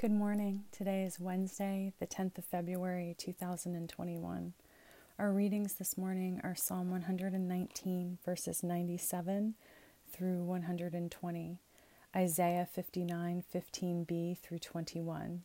Good morning. Today is Wednesday, the 10th of February, 2021. Our readings this morning are Psalm 119, verses 97 through 120, Isaiah 59, 15b through 21,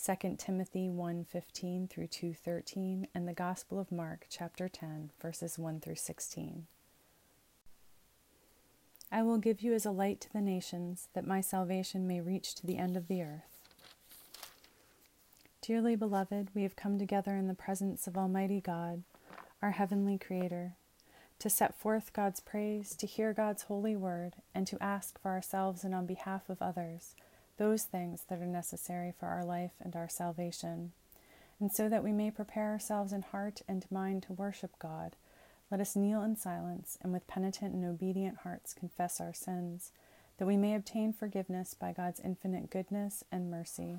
2 Timothy 1, 15 through 2, 13, and the Gospel of Mark, chapter 10, verses 1 through 16. I will give you as a light to the nations, that my salvation may reach to the end of the earth. Dearly beloved, we have come together in the presence of Almighty God, our heavenly Creator, to set forth God's praise, to hear God's holy word, and to ask for ourselves and on behalf of others those things that are necessary for our life and our salvation. And so that we may prepare ourselves in heart and mind to worship God, let us kneel in silence and with penitent and obedient hearts confess our sins, that we may obtain forgiveness by God's infinite goodness and mercy.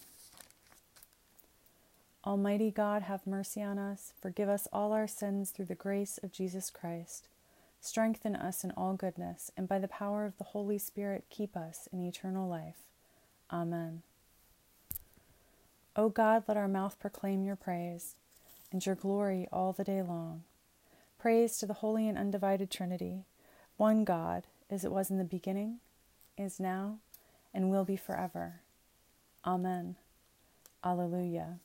Almighty God, have mercy on us, forgive us all our sins through the grace of Jesus Christ. Strengthen us in all goodness, and by the power of the Holy Spirit, keep us in eternal life. Amen. O God, let our mouth proclaim your praise, and your glory all the day long. Praise to the holy and undivided Trinity, one God, as it was in the beginning, is now, and will be forever. Amen. Alleluia.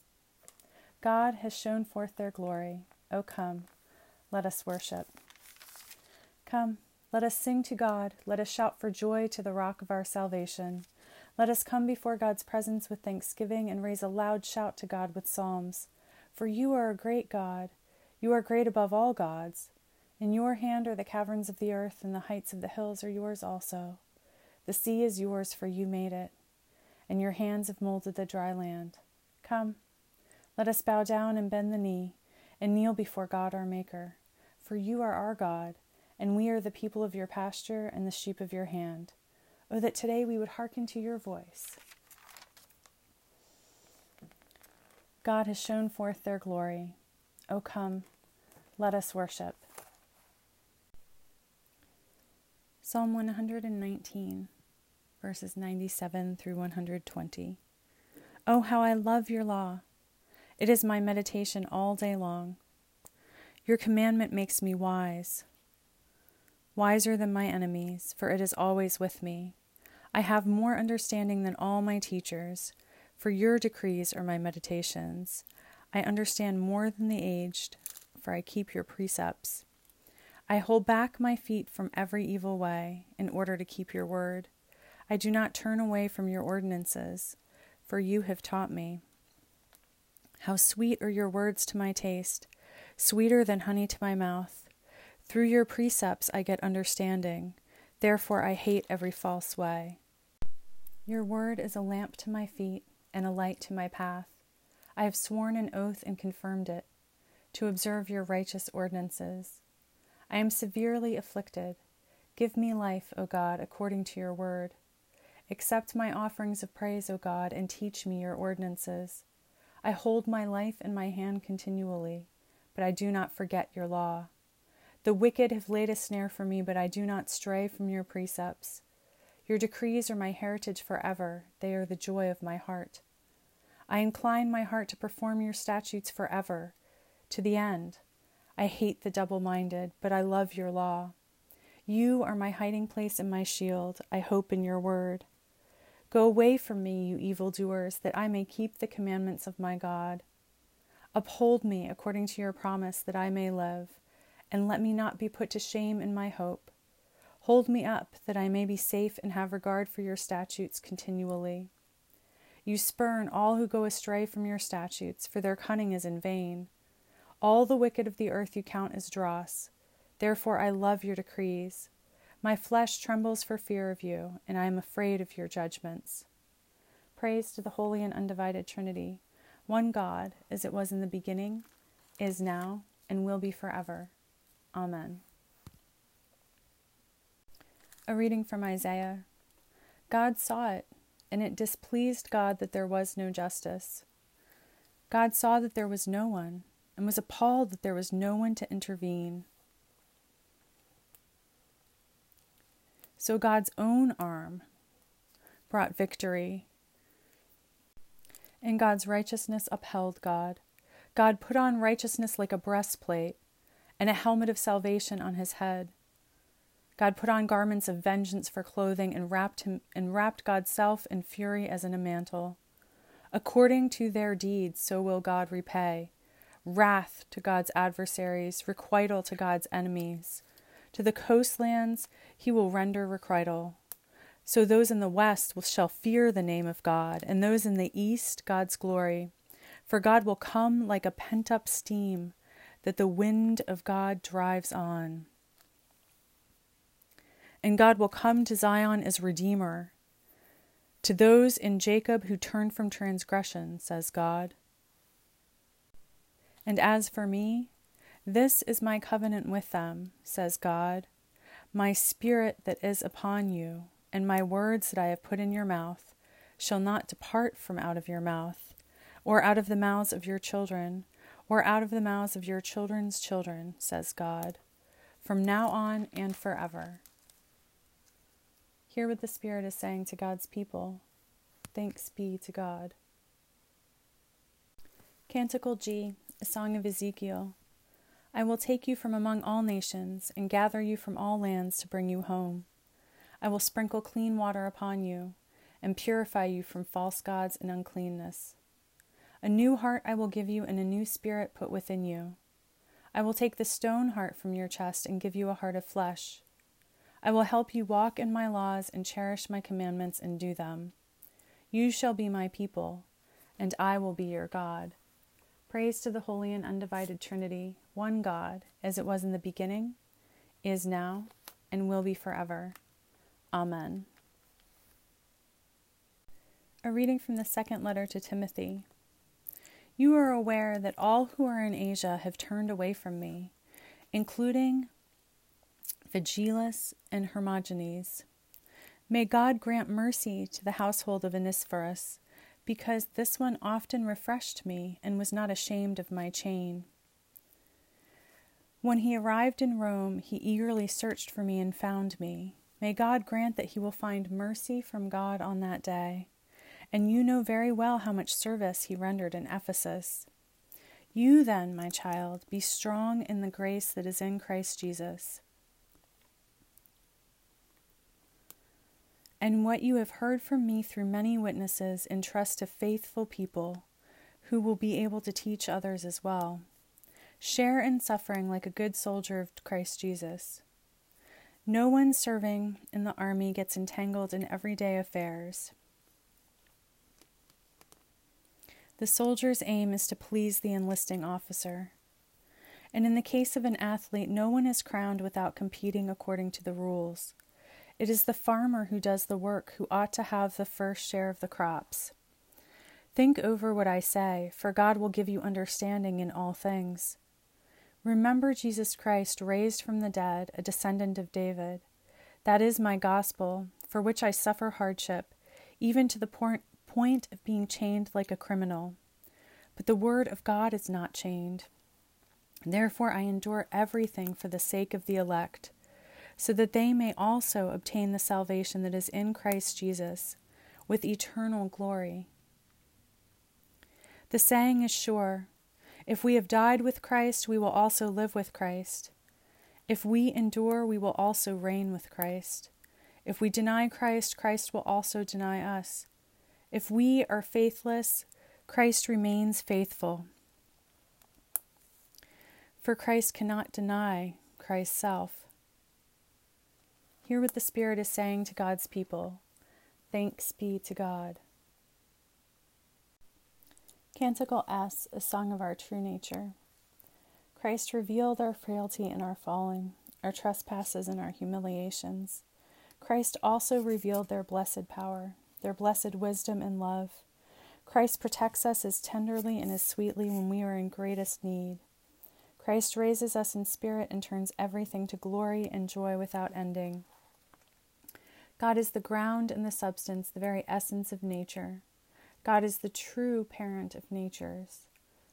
God has shown forth their glory. O come, let us worship. Come, let us sing to God. Let us shout for joy to the rock of our salvation. Let us come before God's presence with thanksgiving and raise a loud shout to God with psalms. For you are a great God. You are great above all gods. In your hand are the caverns of the earth, and the heights of the hills are yours also. The sea is yours, for you made it, and your hands have molded the dry land. Come, let us bow down and bend the knee and kneel before God our Maker. For you are our God, and we are the people of your pasture and the sheep of your hand. Oh, that today we would hearken to your voice. God has shown forth their glory. O come, let us worship. Psalm 119, verses 97 through 120. Oh, how I love your law! It is my meditation all day long. Your commandment makes me wise, wiser than my enemies, for it is always with me. I have more understanding than all my teachers, for your decrees are my meditations. I understand more than the aged, for I keep your precepts. I hold back my feet from every evil way in order to keep your word. I do not turn away from your ordinances, for you have taught me. How sweet are your words to my taste, sweeter than honey to my mouth. Through your precepts I get understanding, therefore I hate every false way. Your word is a lamp to my feet and a light to my path. I have sworn an oath and confirmed it, to observe your righteous ordinances. I am severely afflicted. Give me life, O God, according to your word. Accept my offerings of praise, O God, and teach me your ordinances. I hold my life in my hand continually, but I do not forget your law. The wicked have laid a snare for me, but I do not stray from your precepts. Your decrees are my heritage forever, they are the joy of my heart. I incline my heart to perform your statutes forever, to the end. I hate the double minded, but I love your law. You are my hiding place and my shield. I hope in your word. Go away from me, you evildoers, that I may keep the commandments of my God. Uphold me according to your promise, that I may live, and let me not be put to shame in my hope. Hold me up, that I may be safe and have regard for your statutes continually. You spurn all who go astray from your statutes, for their cunning is in vain. All the wicked of the earth you count as dross. Therefore I love your decrees. My flesh trembles for fear of you, and I am afraid of your judgments. Praise to the Holy and Undivided Trinity, one God, as it was in the beginning, is now, and will be forever. Amen. A reading from Isaiah. God saw it, and it displeased God that there was no justice. God saw that there was no one, and was appalled that there was no one to intervene. So God's own arm brought victory, and God's righteousness upheld God. God put on righteousness like a breastplate, and a helmet of salvation on his head. God put on garments of vengeance for clothing and wrapped him and wrapped God's self in fury as in a mantle. According to their deeds, so will God repay. Wrath to God's adversaries, requital to God's enemies. To the coastlands he will render requital. So those in the west shall fear the name of God, and those in the east God's glory. For God will come like a pent up steam that the wind of God drives on. And God will come to Zion as Redeemer. To those in Jacob who turn from transgression, says God. And as for me, this is my covenant with them, says God, my spirit that is upon you, and my words that I have put in your mouth, shall not depart from out of your mouth, or out of the mouths of your children, or out of the mouths of your children's children, says God, from now on and forever. Hear what the Spirit is saying to God's people. Thanks be to God. Canticle G, a song of Ezekiel. I will take you from among all nations, and gather you from all lands to bring you home. I will sprinkle clean water upon you, and purify you from false gods and uncleanness. A new heart I will give you, and a new spirit put within you. I will take the stone heart from your chest and give you a heart of flesh. I will help you walk in my laws and cherish my commandments and do them. You shall be my people, and I will be your God. Praise to the Holy and Undivided Trinity, one God, as it was in the beginning, is now, and will be forever. Amen. A reading from the second letter to Timothy. You are aware that all who are in Asia have turned away from me, including Phygelus and Hermogenes. May God grant mercy to the household of Onesiphorus, because this one often refreshed me and was not ashamed of my chain. When he arrived in Rome, he eagerly searched for me and found me. May God grant that he will find mercy from God on that day and you know very well how much service he rendered in Ephesus. You then, my child, be strong in the grace that is in Christ Jesus. And what you have heard from me through many witnesses, entrust to faithful people who will be able to teach others as well. Share in suffering like a good soldier of Christ Jesus. No one serving in the army gets entangled in everyday affairs. The soldier's aim is to please the enlisting officer. And in the case of an athlete, no one is crowned without competing according to the rules. It is the farmer who does the work who ought to have the first share of the crops. Think over what I say, for God will give you understanding in all things. Remember Jesus Christ, raised from the dead, a descendant of David. That is my gospel, for which I suffer hardship, even to the point of being chained like a criminal. But the word of God is not chained. Therefore, I endure everything for the sake of the elect, so that they may also obtain the salvation that is in Christ Jesus with eternal glory. The saying is sure if we have died with Christ, we will also live with Christ. If we endure, we will also reign with Christ. If we deny Christ, Christ will also deny us. If we are faithless, Christ remains faithful. For Christ cannot deny Christ's self. Hear what the Spirit is saying to God's people. Thanks be to God. Canticle S, a song of our true nature. Christ revealed our frailty and our falling, our trespasses and our humiliations. Christ also revealed their blessed power their blessed wisdom and love. Christ protects us as tenderly and as sweetly when we are in greatest need. Christ raises us in spirit and turns everything to glory and joy without ending. God is the ground and the substance, the very essence of nature. God is the true parent of natures.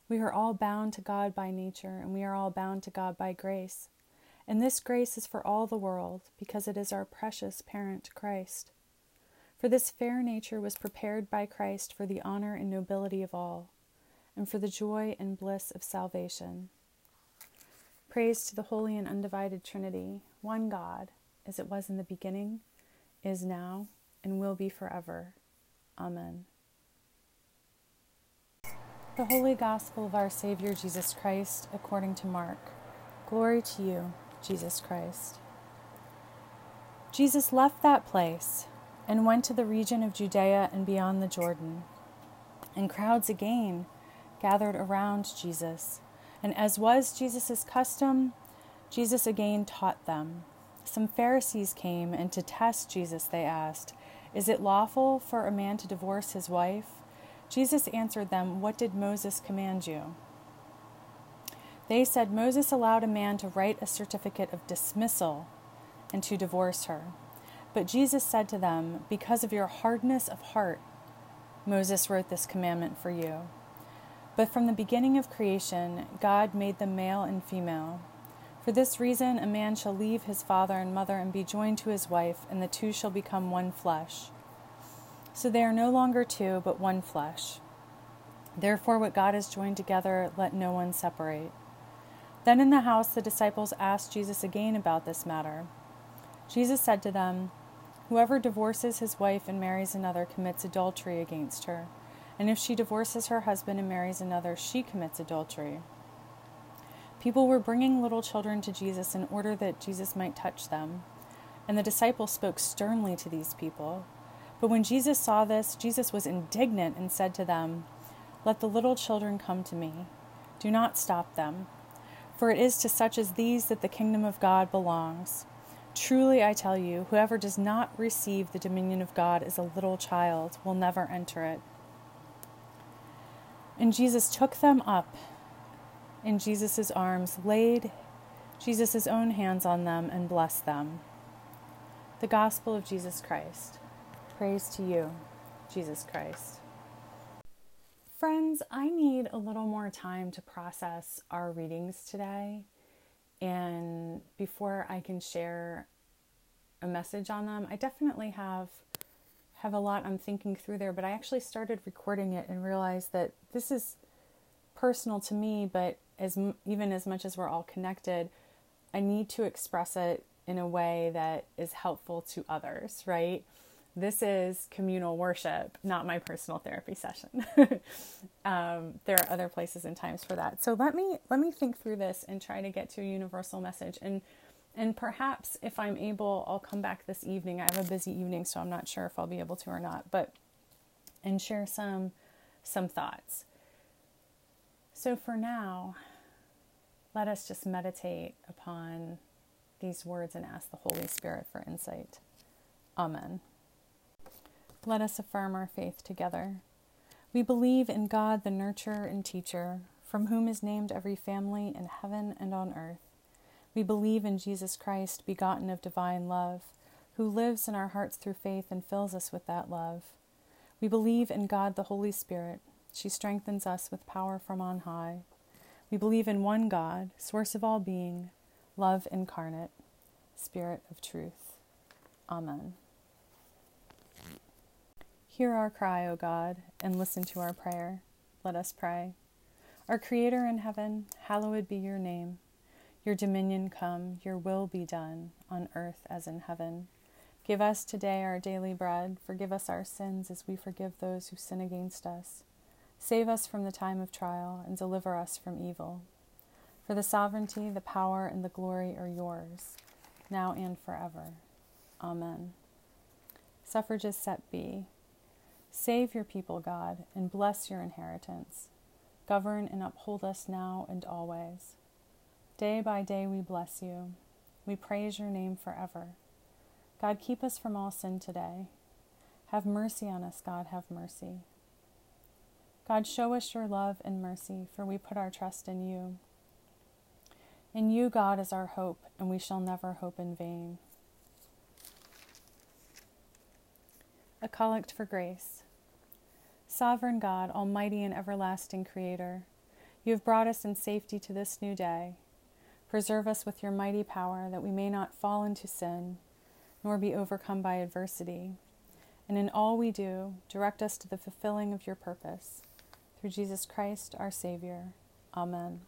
We are all bound to God by nature, and we are all bound to God by grace. And this grace is for all the world, because it is our precious parent Christ. For this fair nature was prepared by Christ for the honor and nobility of all, and for the joy and bliss of salvation. Praise to the holy and undivided Trinity, one God, as it was in the beginning, is now, and will be forever. Amen. The Holy Gospel of our Savior Jesus Christ, according to Mark. Glory to you, Jesus Christ. Jesus left that place and went to the region of Judea and beyond the Jordan. And crowds again gathered around Jesus and as was Jesus' custom, Jesus again taught them. Some Pharisees came, and to test Jesus, they asked, Is it lawful for a man to divorce his wife? Jesus answered them, What did Moses command you? They said, Moses allowed a man to write a certificate of dismissal and to divorce her. But Jesus said to them, Because of your hardness of heart, Moses wrote this commandment for you. But from the beginning of creation, God made them male and female. For this reason, a man shall leave his father and mother and be joined to his wife, and the two shall become one flesh. So they are no longer two, but one flesh. Therefore, what God has joined together, let no one separate. Then in the house, the disciples asked Jesus again about this matter. Jesus said to them, Whoever divorces his wife and marries another commits adultery against her. And if she divorces her husband and marries another, she commits adultery. People were bringing little children to Jesus in order that Jesus might touch them. And the disciples spoke sternly to these people. But when Jesus saw this, Jesus was indignant and said to them, Let the little children come to me. Do not stop them. For it is to such as these that the kingdom of God belongs. Truly I tell you, whoever does not receive the dominion of God as a little child will never enter it. And Jesus took them up in Jesus' arms, laid Jesus' own hands on them, and blessed them. The Gospel of Jesus Christ. Praise to you, Jesus Christ. Friends, I need a little more time to process our readings today. And before I can share a message on them, I definitely have have a lot I'm thinking through there, but I actually started recording it and realized that this is personal to me, but as even as much as we're all connected, I need to express it in a way that is helpful to others, right? This is communal worship, not my personal therapy session. um, there are other places and times for that. So let me let me think through this and try to get to a universal message. And and perhaps if I'm able, I'll come back this evening. I have a busy evening, so I'm not sure if I'll be able to or not, but and share some some thoughts. So for now, let us just meditate upon these words and ask the Holy Spirit for insight. Amen. Let us affirm our faith together. We believe in God, the nurturer and teacher, from whom is named every family in heaven and on earth. We believe in Jesus Christ, begotten of divine love, who lives in our hearts through faith and fills us with that love. We believe in God the Holy Spirit. She strengthens us with power from on high. We believe in one God, source of all being, love incarnate, Spirit of truth. Amen. Hear our cry, O God, and listen to our prayer. Let us pray. Our Creator in heaven, hallowed be your name. Your dominion come, your will be done, on earth as in heaven. Give us today our daily bread. Forgive us our sins as we forgive those who sin against us. Save us from the time of trial and deliver us from evil. For the sovereignty, the power, and the glory are yours, now and forever. Amen. Suffrages set B. Save your people, God, and bless your inheritance. Govern and uphold us now and always. Day by day we bless you. We praise your name forever. God, keep us from all sin today. Have mercy on us, God, have mercy. God, show us your love and mercy, for we put our trust in you. In you, God, is our hope, and we shall never hope in vain. A Collect for Grace. Sovereign God, Almighty and everlasting Creator, you have brought us in safety to this new day. Preserve us with your mighty power that we may not fall into sin, nor be overcome by adversity. And in all we do, direct us to the fulfilling of your purpose. Through Jesus Christ, our Savior. Amen.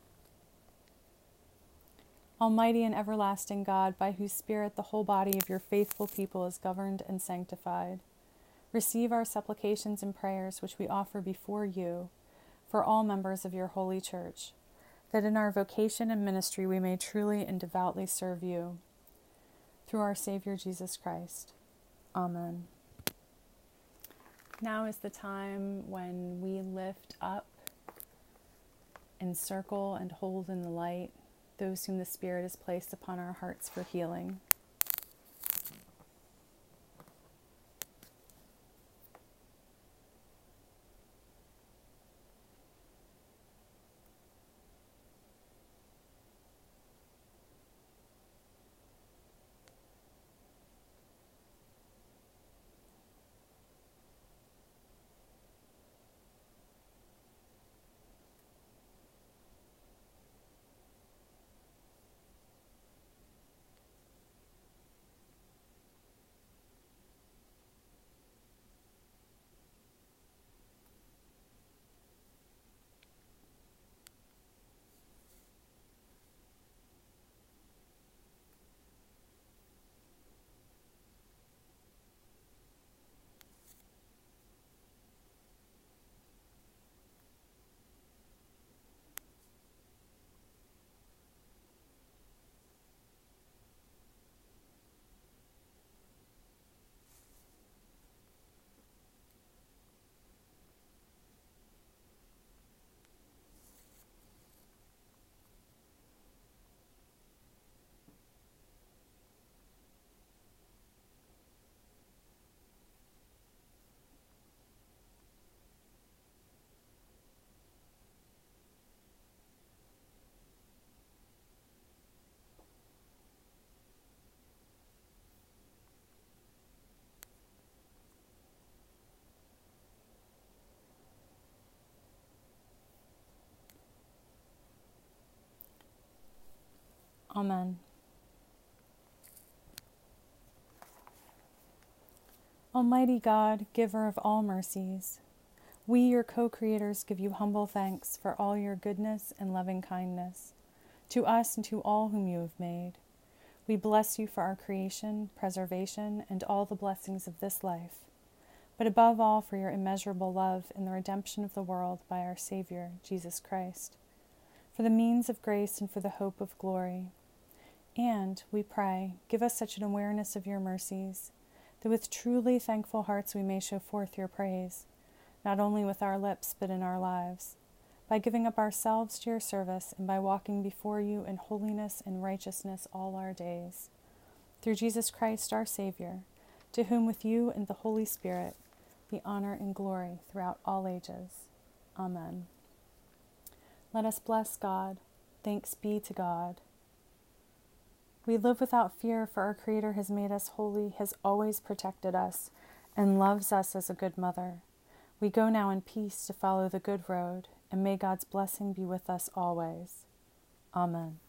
Almighty and everlasting God, by whose Spirit the whole body of your faithful people is governed and sanctified, Receive our supplications and prayers which we offer before you for all members of your holy church, that in our vocation and ministry we may truly and devoutly serve you. Through our Savior Jesus Christ. Amen. Now is the time when we lift up, encircle, and hold in the light those whom the Spirit has placed upon our hearts for healing. Amen. Almighty God, giver of all mercies, we, your co creators, give you humble thanks for all your goodness and loving kindness to us and to all whom you have made. We bless you for our creation, preservation, and all the blessings of this life, but above all for your immeasurable love in the redemption of the world by our Savior, Jesus Christ, for the means of grace and for the hope of glory and, we pray, give us such an awareness of your mercies that with truly thankful hearts we may show forth your praise, not only with our lips but in our lives, by giving up ourselves to your service and by walking before you in holiness and righteousness all our days. Through Jesus Christ our Savior, to whom with you and the Holy Spirit be honor and glory throughout all ages. Amen. Let us bless God. Thanks be to God. We live without fear, for our Creator has made us holy, has always protected us, and loves us as a good mother. We go now in peace to follow the good road, and may God's blessing be with us always. Amen.